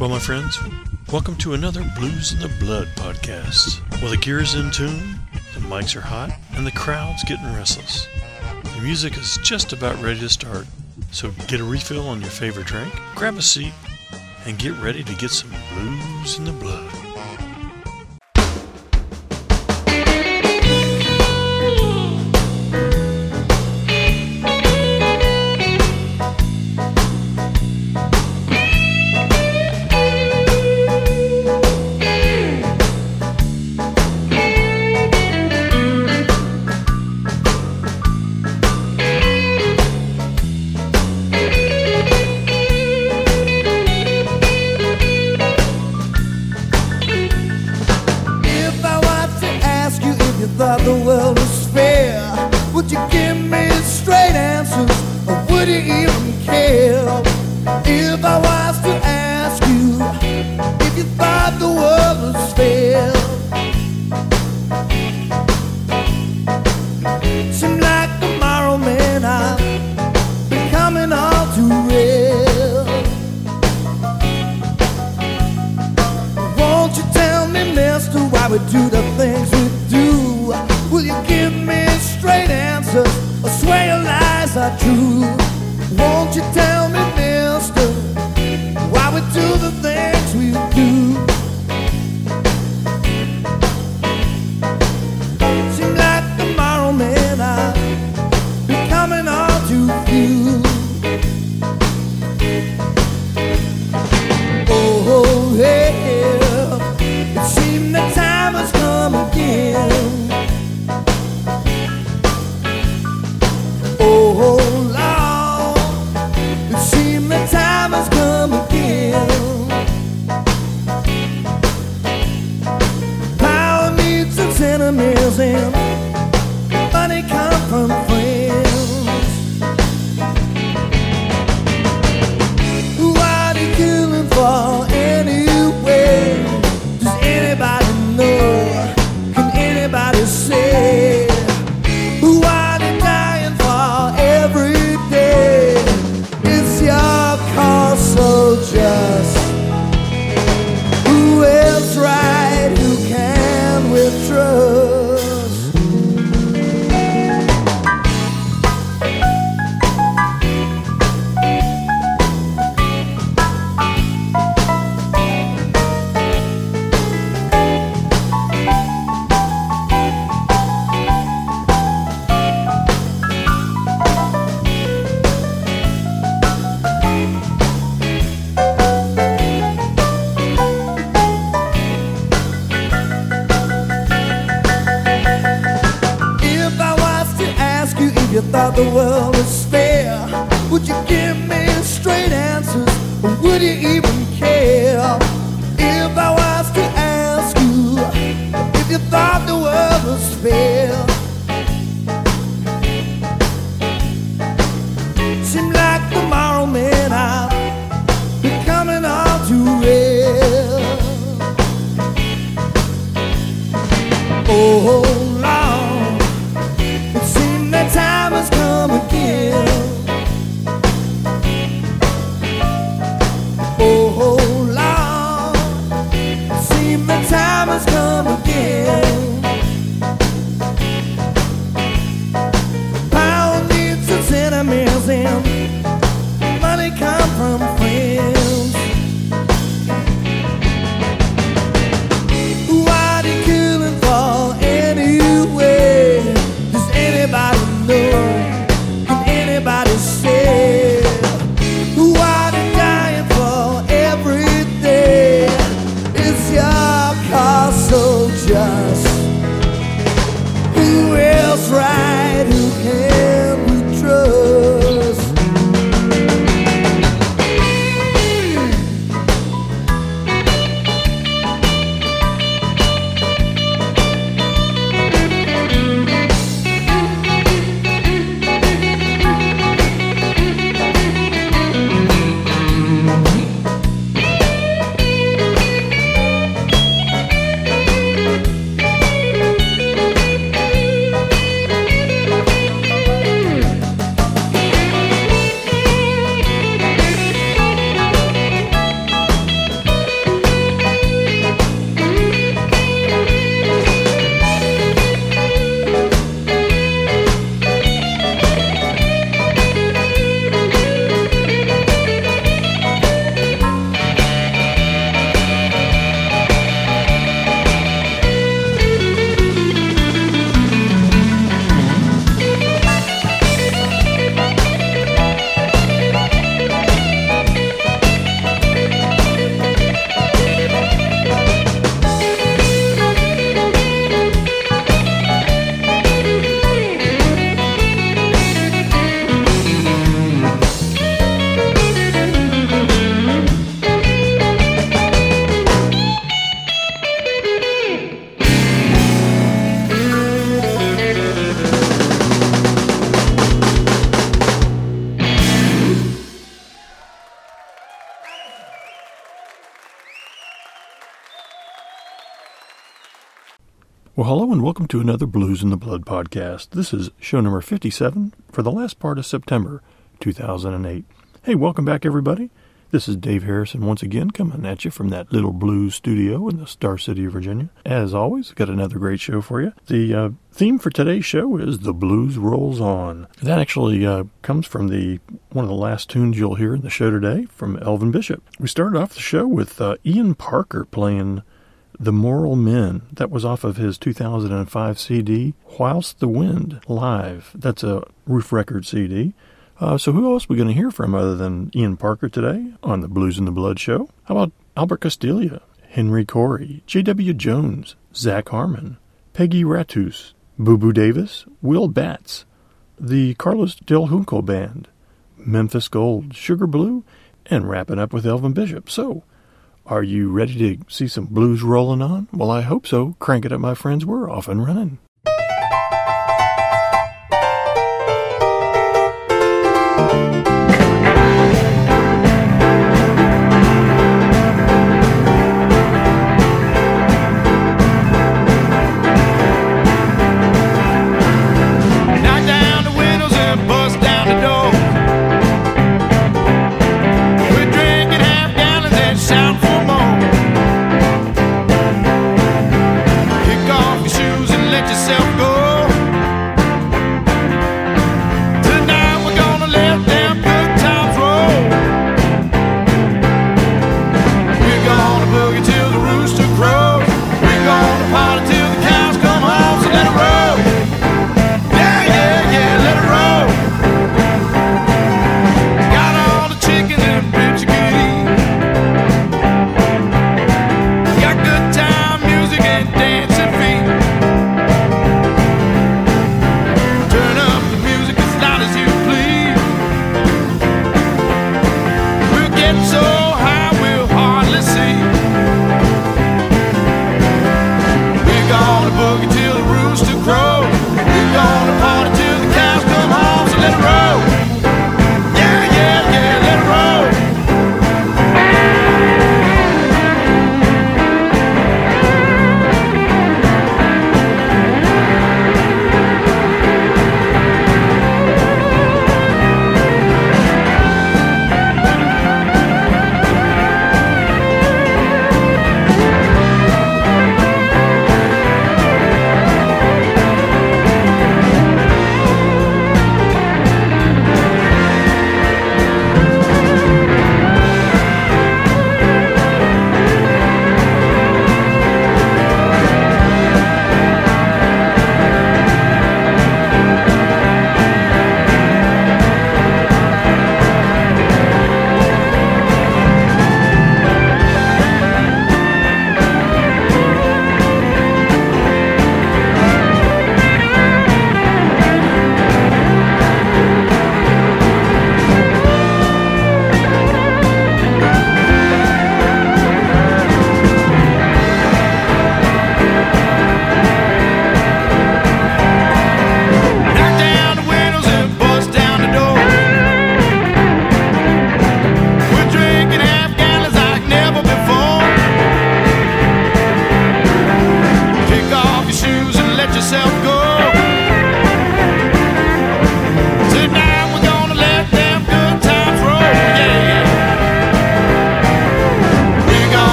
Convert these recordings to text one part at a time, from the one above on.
Well, my friends, welcome to another Blues in the Blood podcast. Well, the gear is in tune, the mics are hot, and the crowd's getting restless. The music is just about ready to start, so get a refill on your favorite drink, grab a seat, and get ready to get some Blues in the Blood. Oh. And welcome to another Blues in the Blood podcast. This is show number 57 for the last part of September 2008. Hey, welcome back, everybody. This is Dave Harrison once again coming at you from that little blues studio in the Star City of Virginia. As always, got another great show for you. The uh, theme for today's show is "The Blues Rolls On." That actually uh, comes from the one of the last tunes you'll hear in the show today from Elvin Bishop. We started off the show with uh, Ian Parker playing "The Moral Men." That was off of his 2005 CD "Whilst the Wind" live. That's a Ruf Record CD. Uh, so who else are we going to hear from other than Ian Parker today on the Blues in the Blood show? How about Albert Castiglia, Henry Corey, J.W. Jones, Zach Harmon, Peggy Ratusz, Boo Boo Davis, Will Batts, the Carlos Del Junco Band, Memphis Gold, Sugar Blue, and wrapping up with Elvin Bishop. So, are you ready to see some blues rolling on? Well, I hope so. Crank it up, my friends. We're off and running.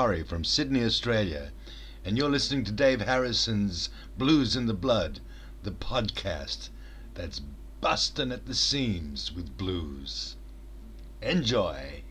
Curry from Sydney, Australia, and you're listening to Dave Harrison's Blues in the Blood, the podcast that's busting at the seams with blues. Enjoy!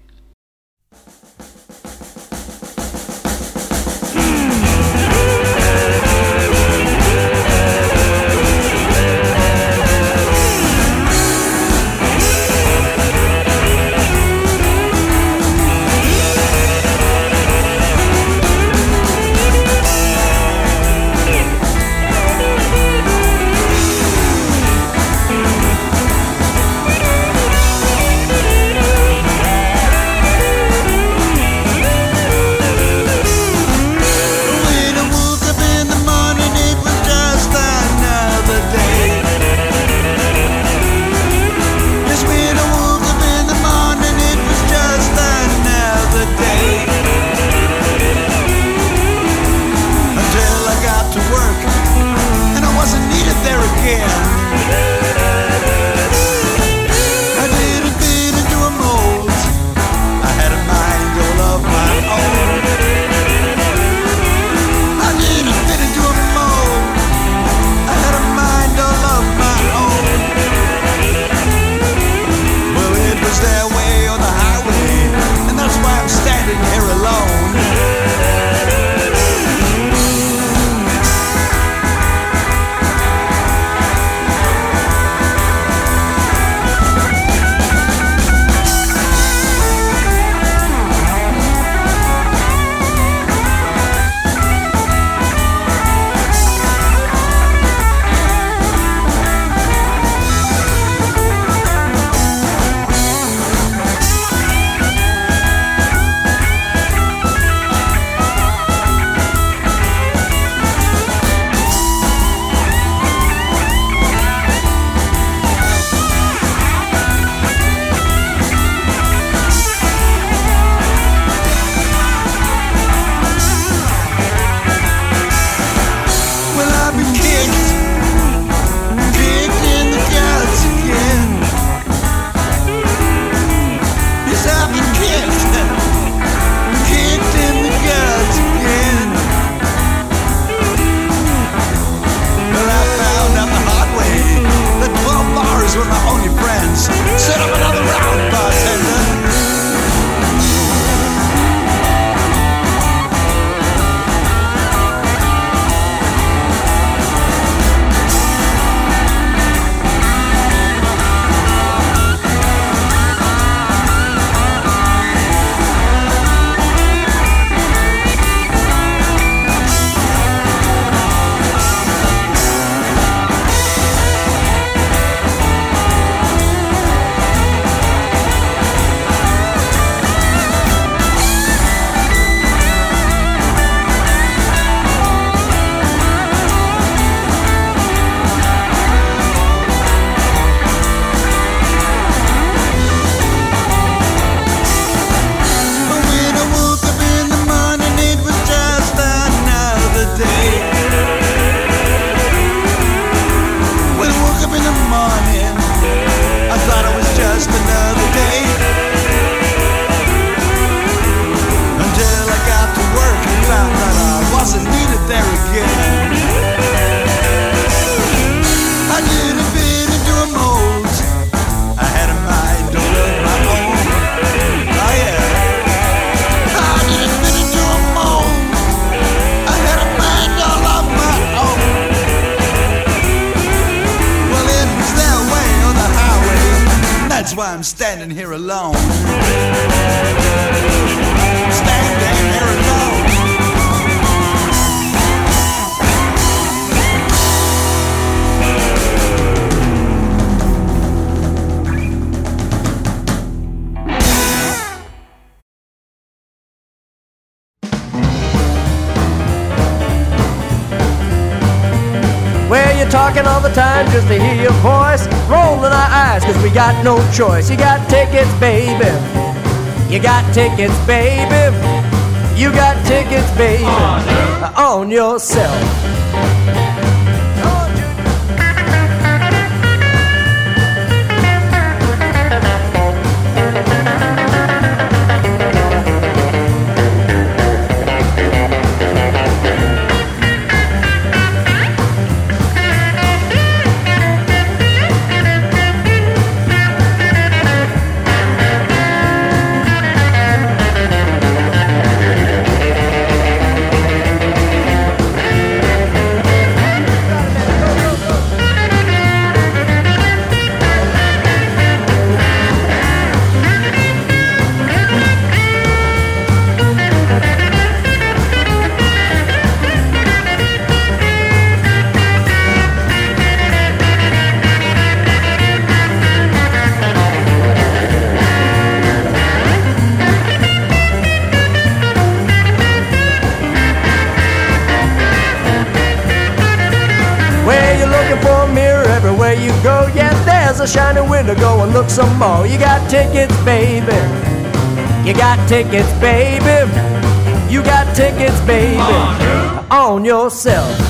no choice. You got tickets, baby. You got tickets, baby. You got tickets, baby. On yourself. There's a shiny window, go and look some more. You got tickets, baby. You got tickets, baby. You got tickets, baby. On yourself.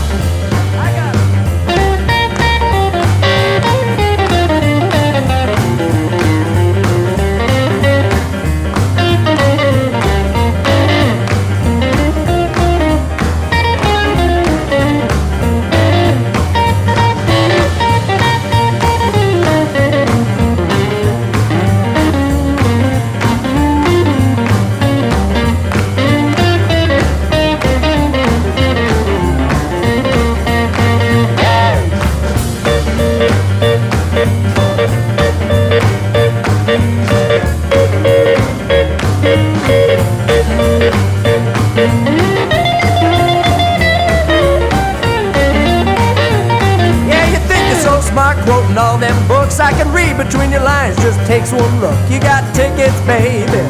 Between your lines, just takes one look. You got tickets, baby.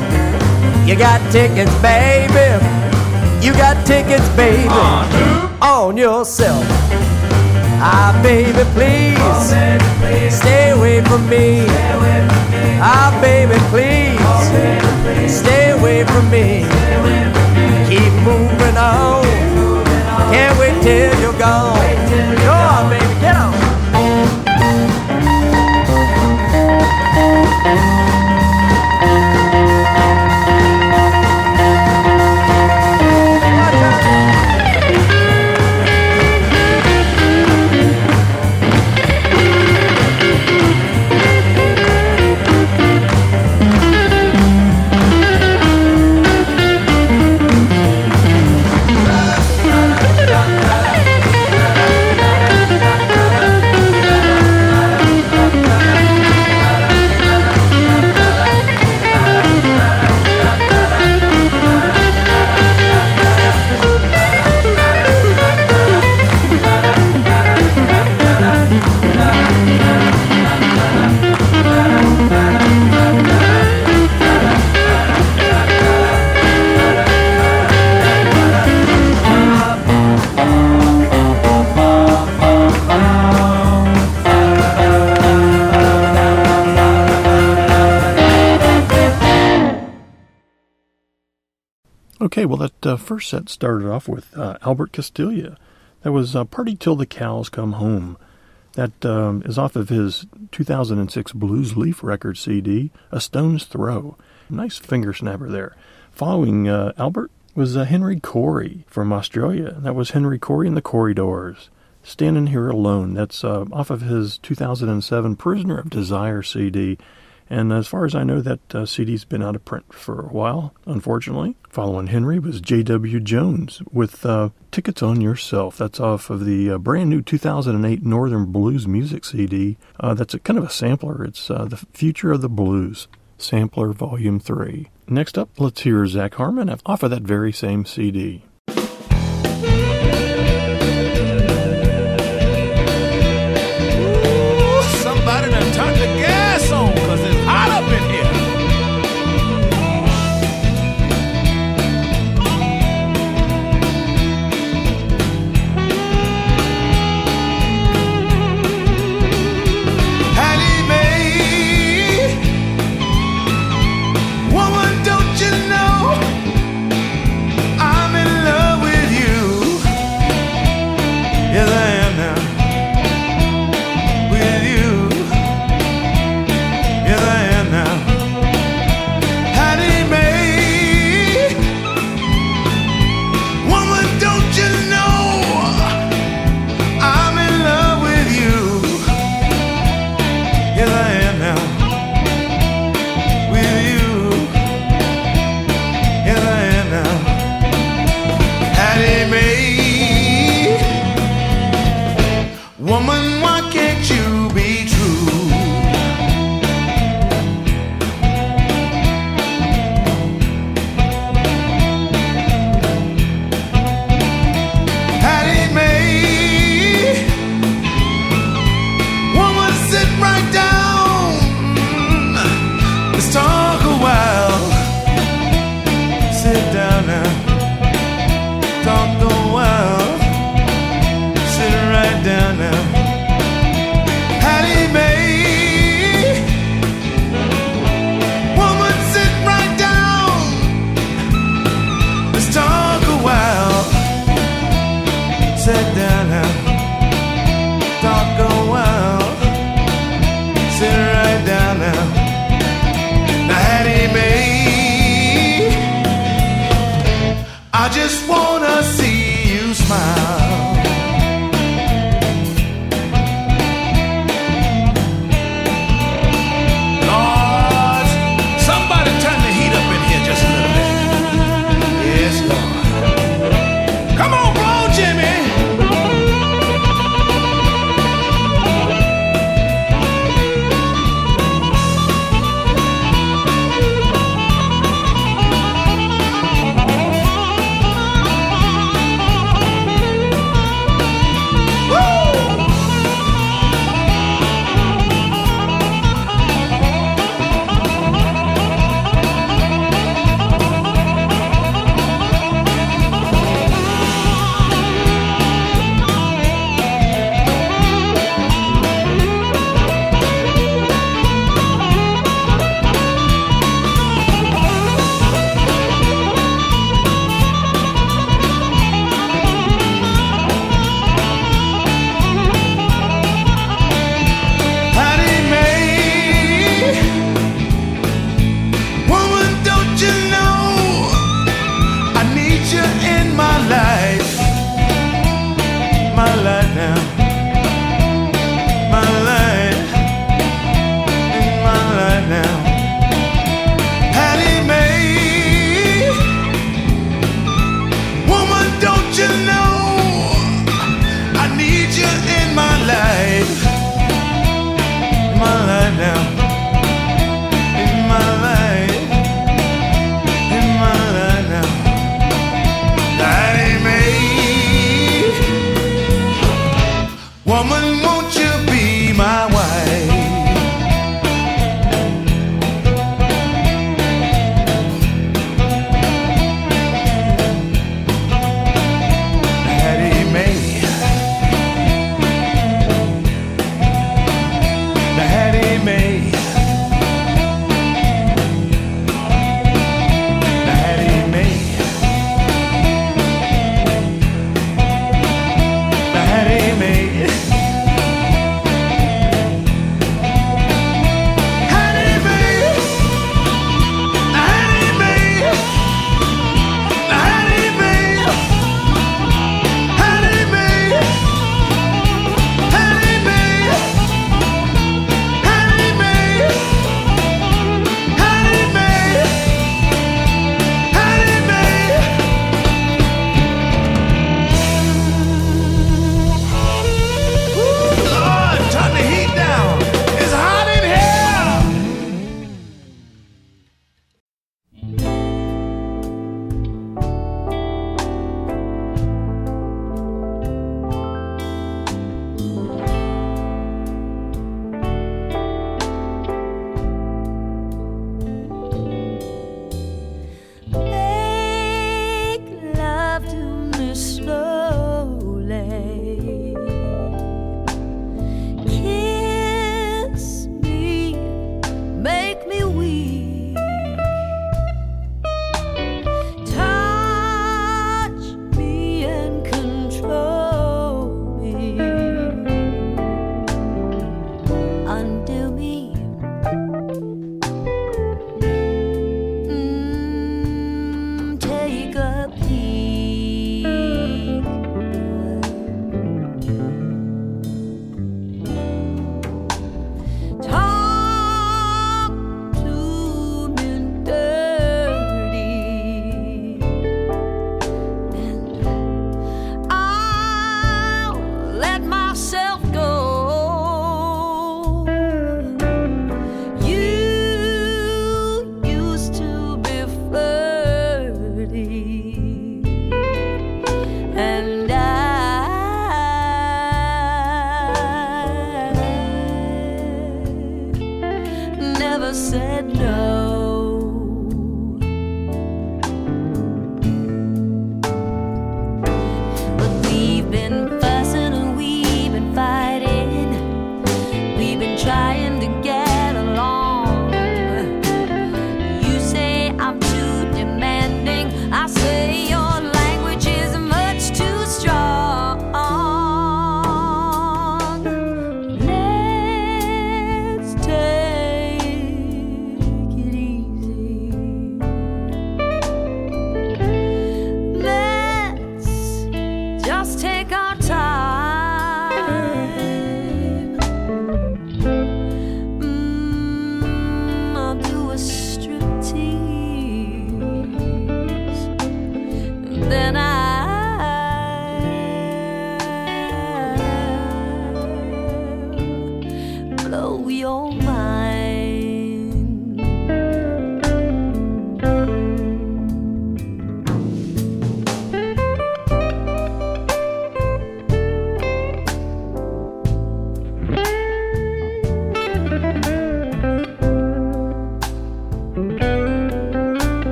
You got tickets, baby. You got tickets, baby. On yourself. Ah, baby, please. Stay away from me. Ah, baby, please. Stay away from me. Keep moving on. Can't wait till you're gone. Go on, baby. First set started off with uh, Albert Castiglia. That was uh, Party Till the Cows Come Home. That um, is off of his 2006 Blues Leaf record CD, A Stone's Throw. Nice finger snapper there. Following uh, Albert was uh, Henry Corey from Australia. That was Henry Corey and the Correydors. Standing Here Alone. That's uh, off of his 2007 Prisoner of Desire CD. And as far as I know, that uh, CD's been out of print for a while, unfortunately. Following Henry was J.W. Jones with uh, Tickets on Yourself. That's off of the uh, brand new 2008 Northern Blues Music CD. Uh, that's a, kind of a sampler. It's uh, The Future of the Blues, Sampler Volume 3. Next up, let's hear Zach Harmon off of that very same CD.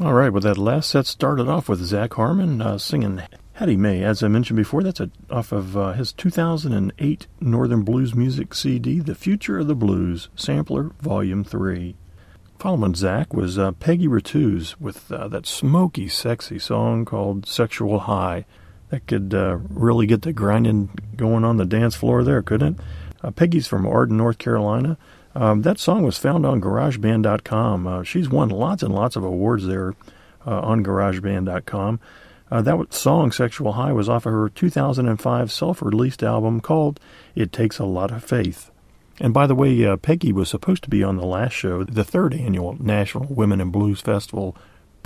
All right, well, that last set started off with Zac Harmon uh, singing Hattie Mae. As I mentioned before, that's a, off of uh, his 2008 Northern Blues Music CD, The Future of the Blues, Sampler Volume 3. Following Zac was uh, Peggy Ratusz with uh, that smoky, sexy song called Sexual High. That could uh, really get the grinding going on the dance floor there, couldn't it? Uh, Peggy's from Arden, North Carolina. Um, that song was found on GarageBand.com. Uh, she's won lots and lots of awards there uh, on GarageBand.com. Uh, that song, Sexual High, was off of her 2005 self released album called It Takes a Lot of Faith. And by the way, uh, Peggy was supposed to be on the last show, the third annual National Women in Blues Festival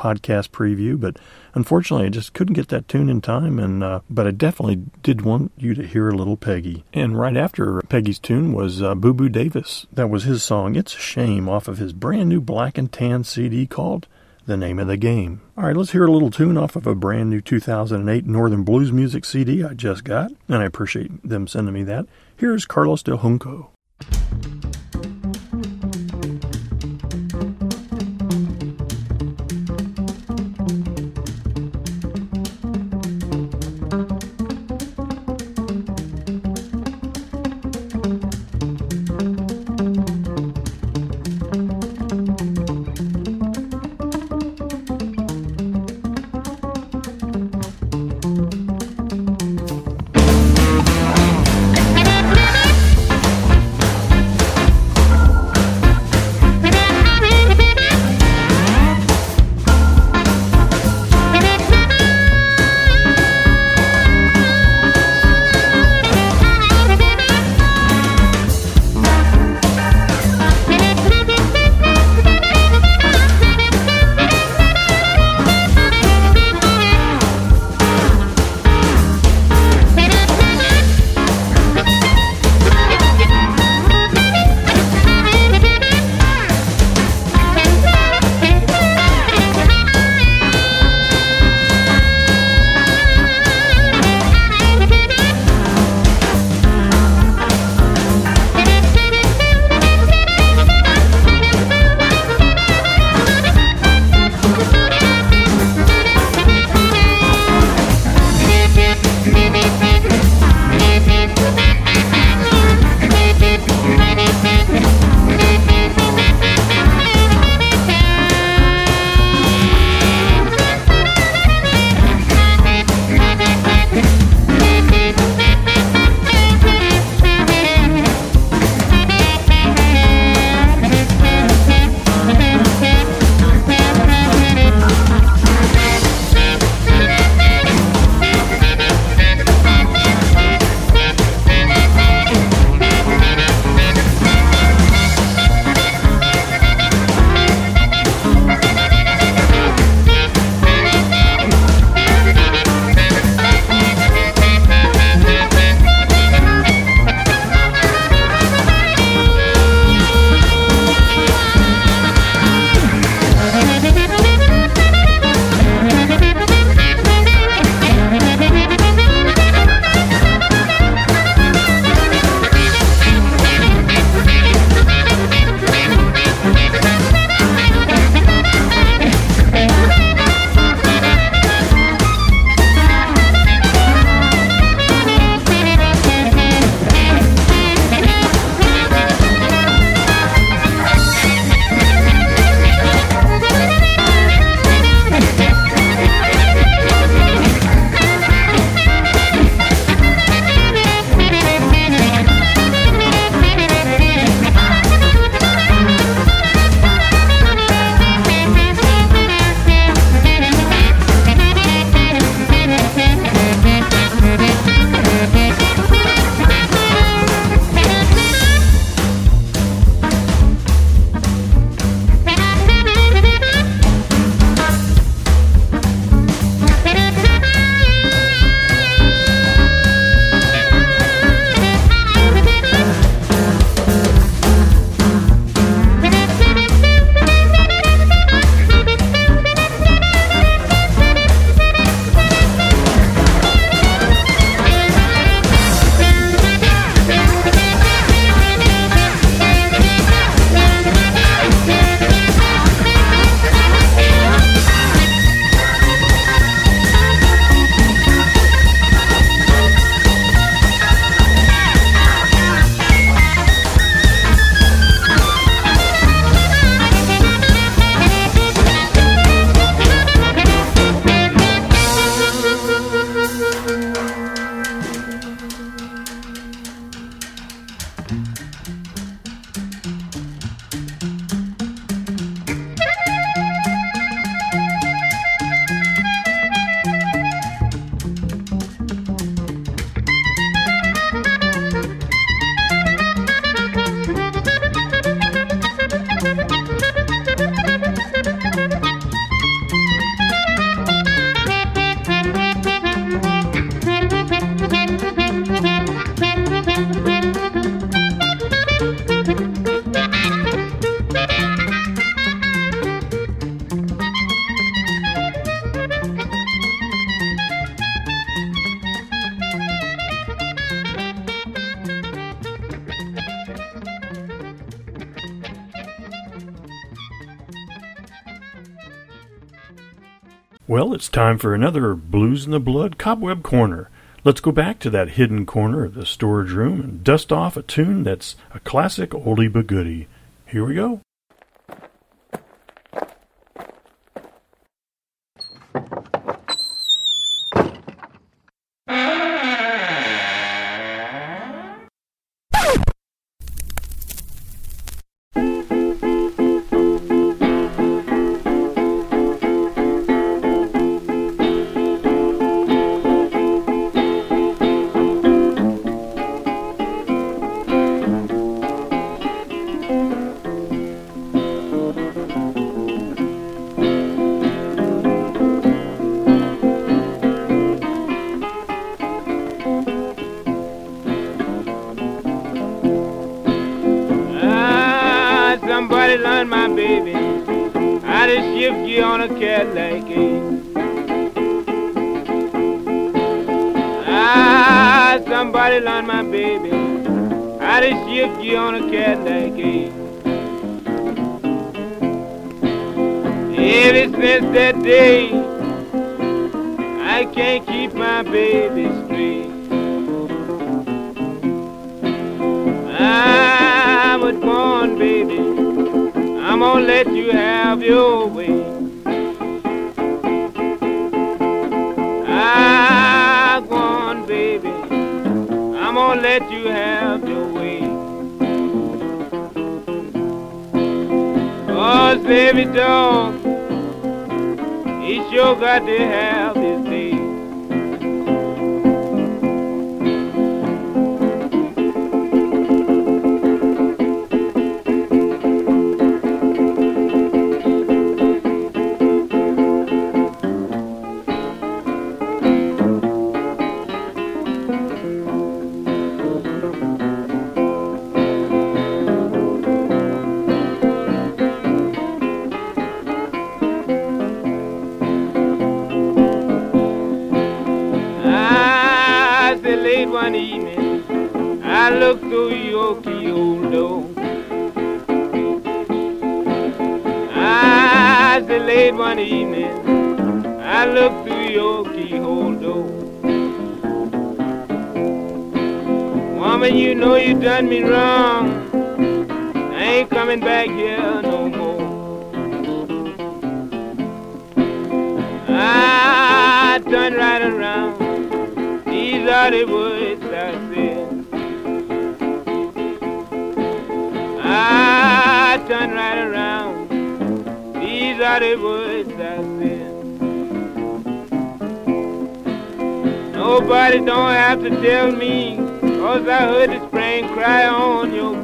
podcast preview, but unfortunately, I just couldn't get that tune in time. And uh, but I definitely did want you to hear a little Peggy. And right after Peggy's tune was uh, Boo Boo Davis. That was his song. It's a shame off of his brand new Black and Tan CD called The Name of the Game. All right, let's hear a little tune off of a brand new 2008 Northern Blues Music CD I just got, and I appreciate them sending me that. Here's Carlos Del Junco. It's time for another Blues in the Blood Cobweb Corner. Let's go back to that hidden corner of the storage room and dust off a tune that's a classic oldie but goodie. Here we go. Somebody learn my baby how to shift gear on a Cadillac. Ever since that day, I can't keep my baby straight. I'm a born baby. I'm gonna let you have your way. Every dog, he sure got to have The words I said. Nobody don't have to tell me, cause I heard the spring cry on your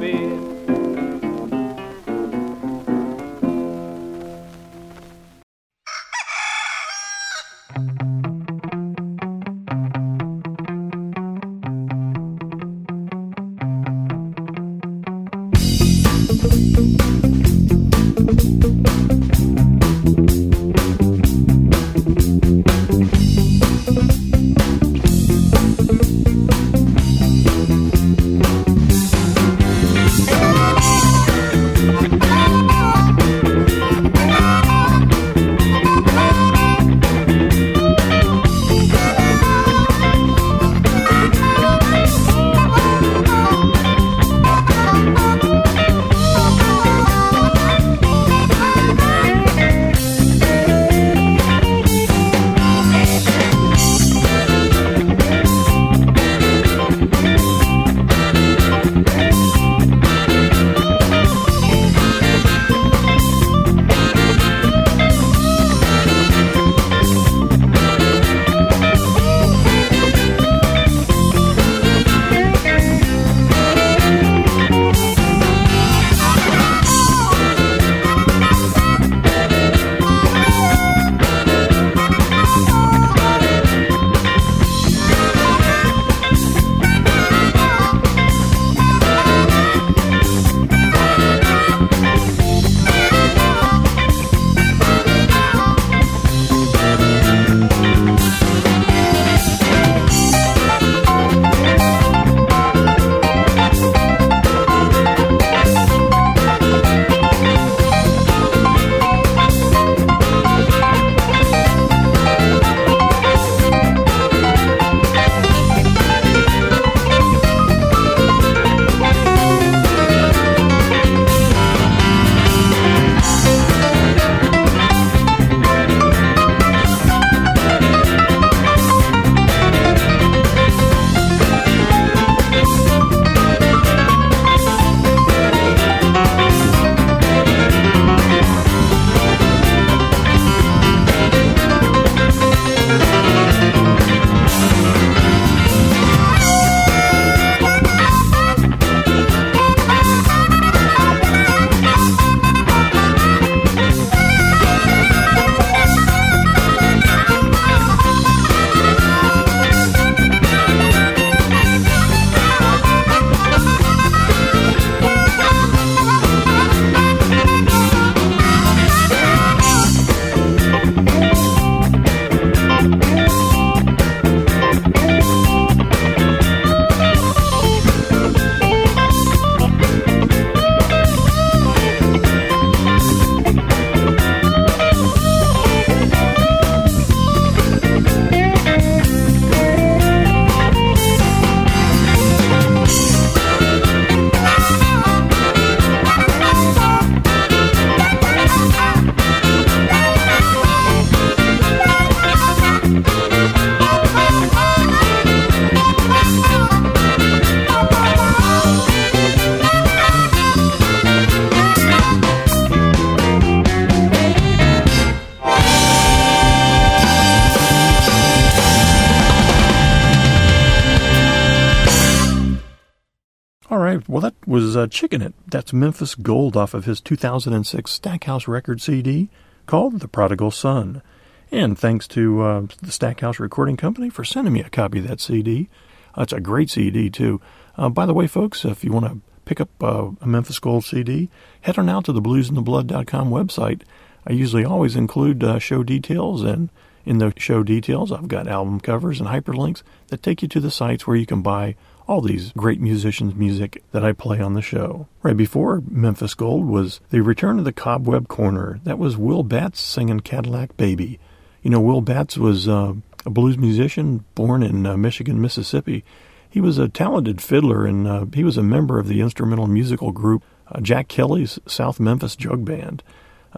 right. Well, that was uh, Chicken It. That's Memphis Gold off of his 2006 Stackhouse record CD called The Prodigal Son. And thanks to uh, the Stackhouse Recording Company for sending me a copy of that CD. Uh, it's a great CD, too. Uh, by the way, folks, if you want to pick up uh, a Memphis Gold CD, head on out to the bluzndablood.com website. I usually always include uh, show details, and in the show details, I've got album covers and hyperlinks that take you to the sites where you can buy all these great musicians' music that I play on the show. Right before Memphis Gold was the return of the Cobweb Corner. That was Will Batts singing Cadillac Baby. You know, Will Batts was uh, a blues musician born in uh, Michigan, Mississippi. He was a talented fiddler and uh, he was a member of the instrumental musical group uh, Jack Kelly's South Memphis Jug Band.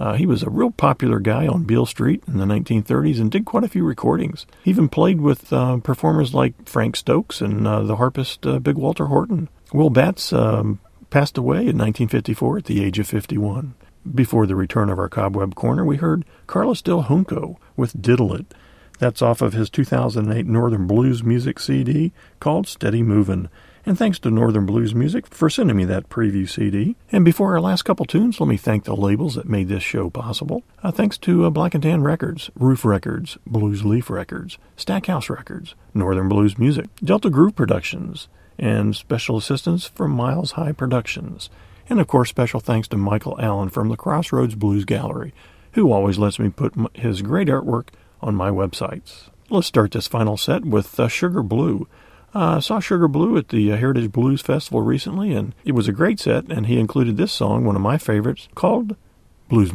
Uh, he was a real popular guy on Beale Street in the 1930s and did quite a few recordings. He even played with uh, performers like Frank Stokes and uh, the harpist uh, Big Walter Horton. Will Batts um, passed away in 1954 at the age of 51. Before the return of our Cobweb Corner, we heard Carlos Del Junco with Diddle It. That's off of his 2008 Northern Blues Music CD called Steady Movin'. And thanks to Northern Blues Music for sending me that preview CD. And before our last couple tunes, let me thank the labels that made this show possible. Uh, thanks to uh, Black and Tan Records, Ruf Records, Blues Leaf Records, Stackhouse Records, Northern Blues Music, Delta Groove Productions, and special assistance from Miles High Productions. And of course, special thanks to Michael Allen from the Crossroads Blues Gallery, who always lets me put his great artwork on my websites. Let's start this final set with uh, Sugar Blue. Uh, I saw Sugar Blue at the uh, Heritage Blues Festival recently, and it was a great set, and he included this song, one of my favorites, called Blues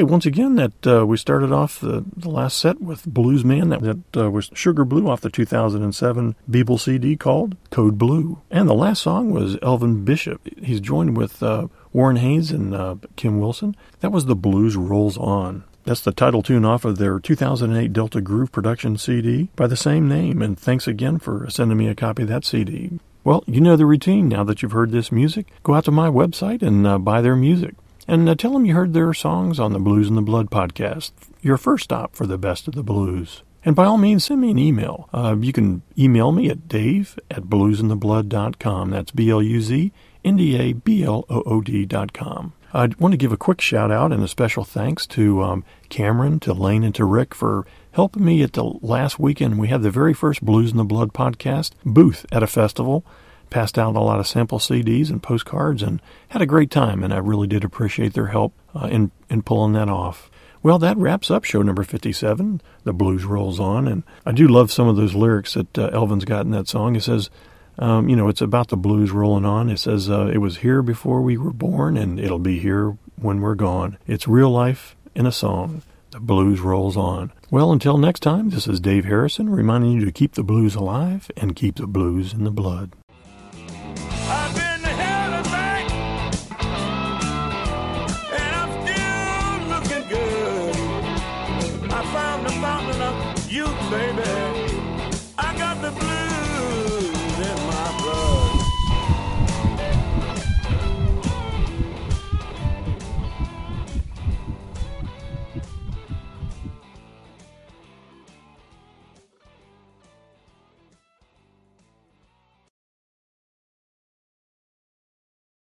Okay, once again, that uh, we started off the, the last set with Blues Man. That, that uh, was Sugar Blue off the 2007 Beeble CD called Code Blue. And the last song was Elvin Bishop. He's joined with uh, Warren Haynes and uh, Kim Wilson. That was The Blues Rolls On. That's the title tune off of their 2008 Delta Groove production CD by the same name. And thanks again for sending me a copy of that CD. Well, you know the routine now that you've heard this music. Go out to my website and uh, buy their music. And uh, tell them you heard their songs on the Blues and the Blood podcast, your first stop for the best of the blues. And by all means, send me an email. Uh, you can email me at dave at bluzndablood.com. That's B L U Z N D A B L O O D dot com. I want to give a quick shout out and a special thanks to um, Cameron, to Lane, and to Rick for helping me at the last weekend. We had the very first Blues in the Blood podcast booth at a festival. Passed out a lot of sample CDs and postcards and had a great time, and I really did appreciate their help uh, in, in pulling that off. Well, that wraps up show number 57. The blues rolls on, and I do love some of those lyrics that uh, Elvin's got in that song. It says, um, you know, it's about the blues rolling on. It says, uh, it was here before we were born, and it'll be here when we're gone. It's real life in a song. The blues rolls on. Well, until next time, this is Dave Harrison reminding you to keep the blues alive and keep the blues in the blood. I've been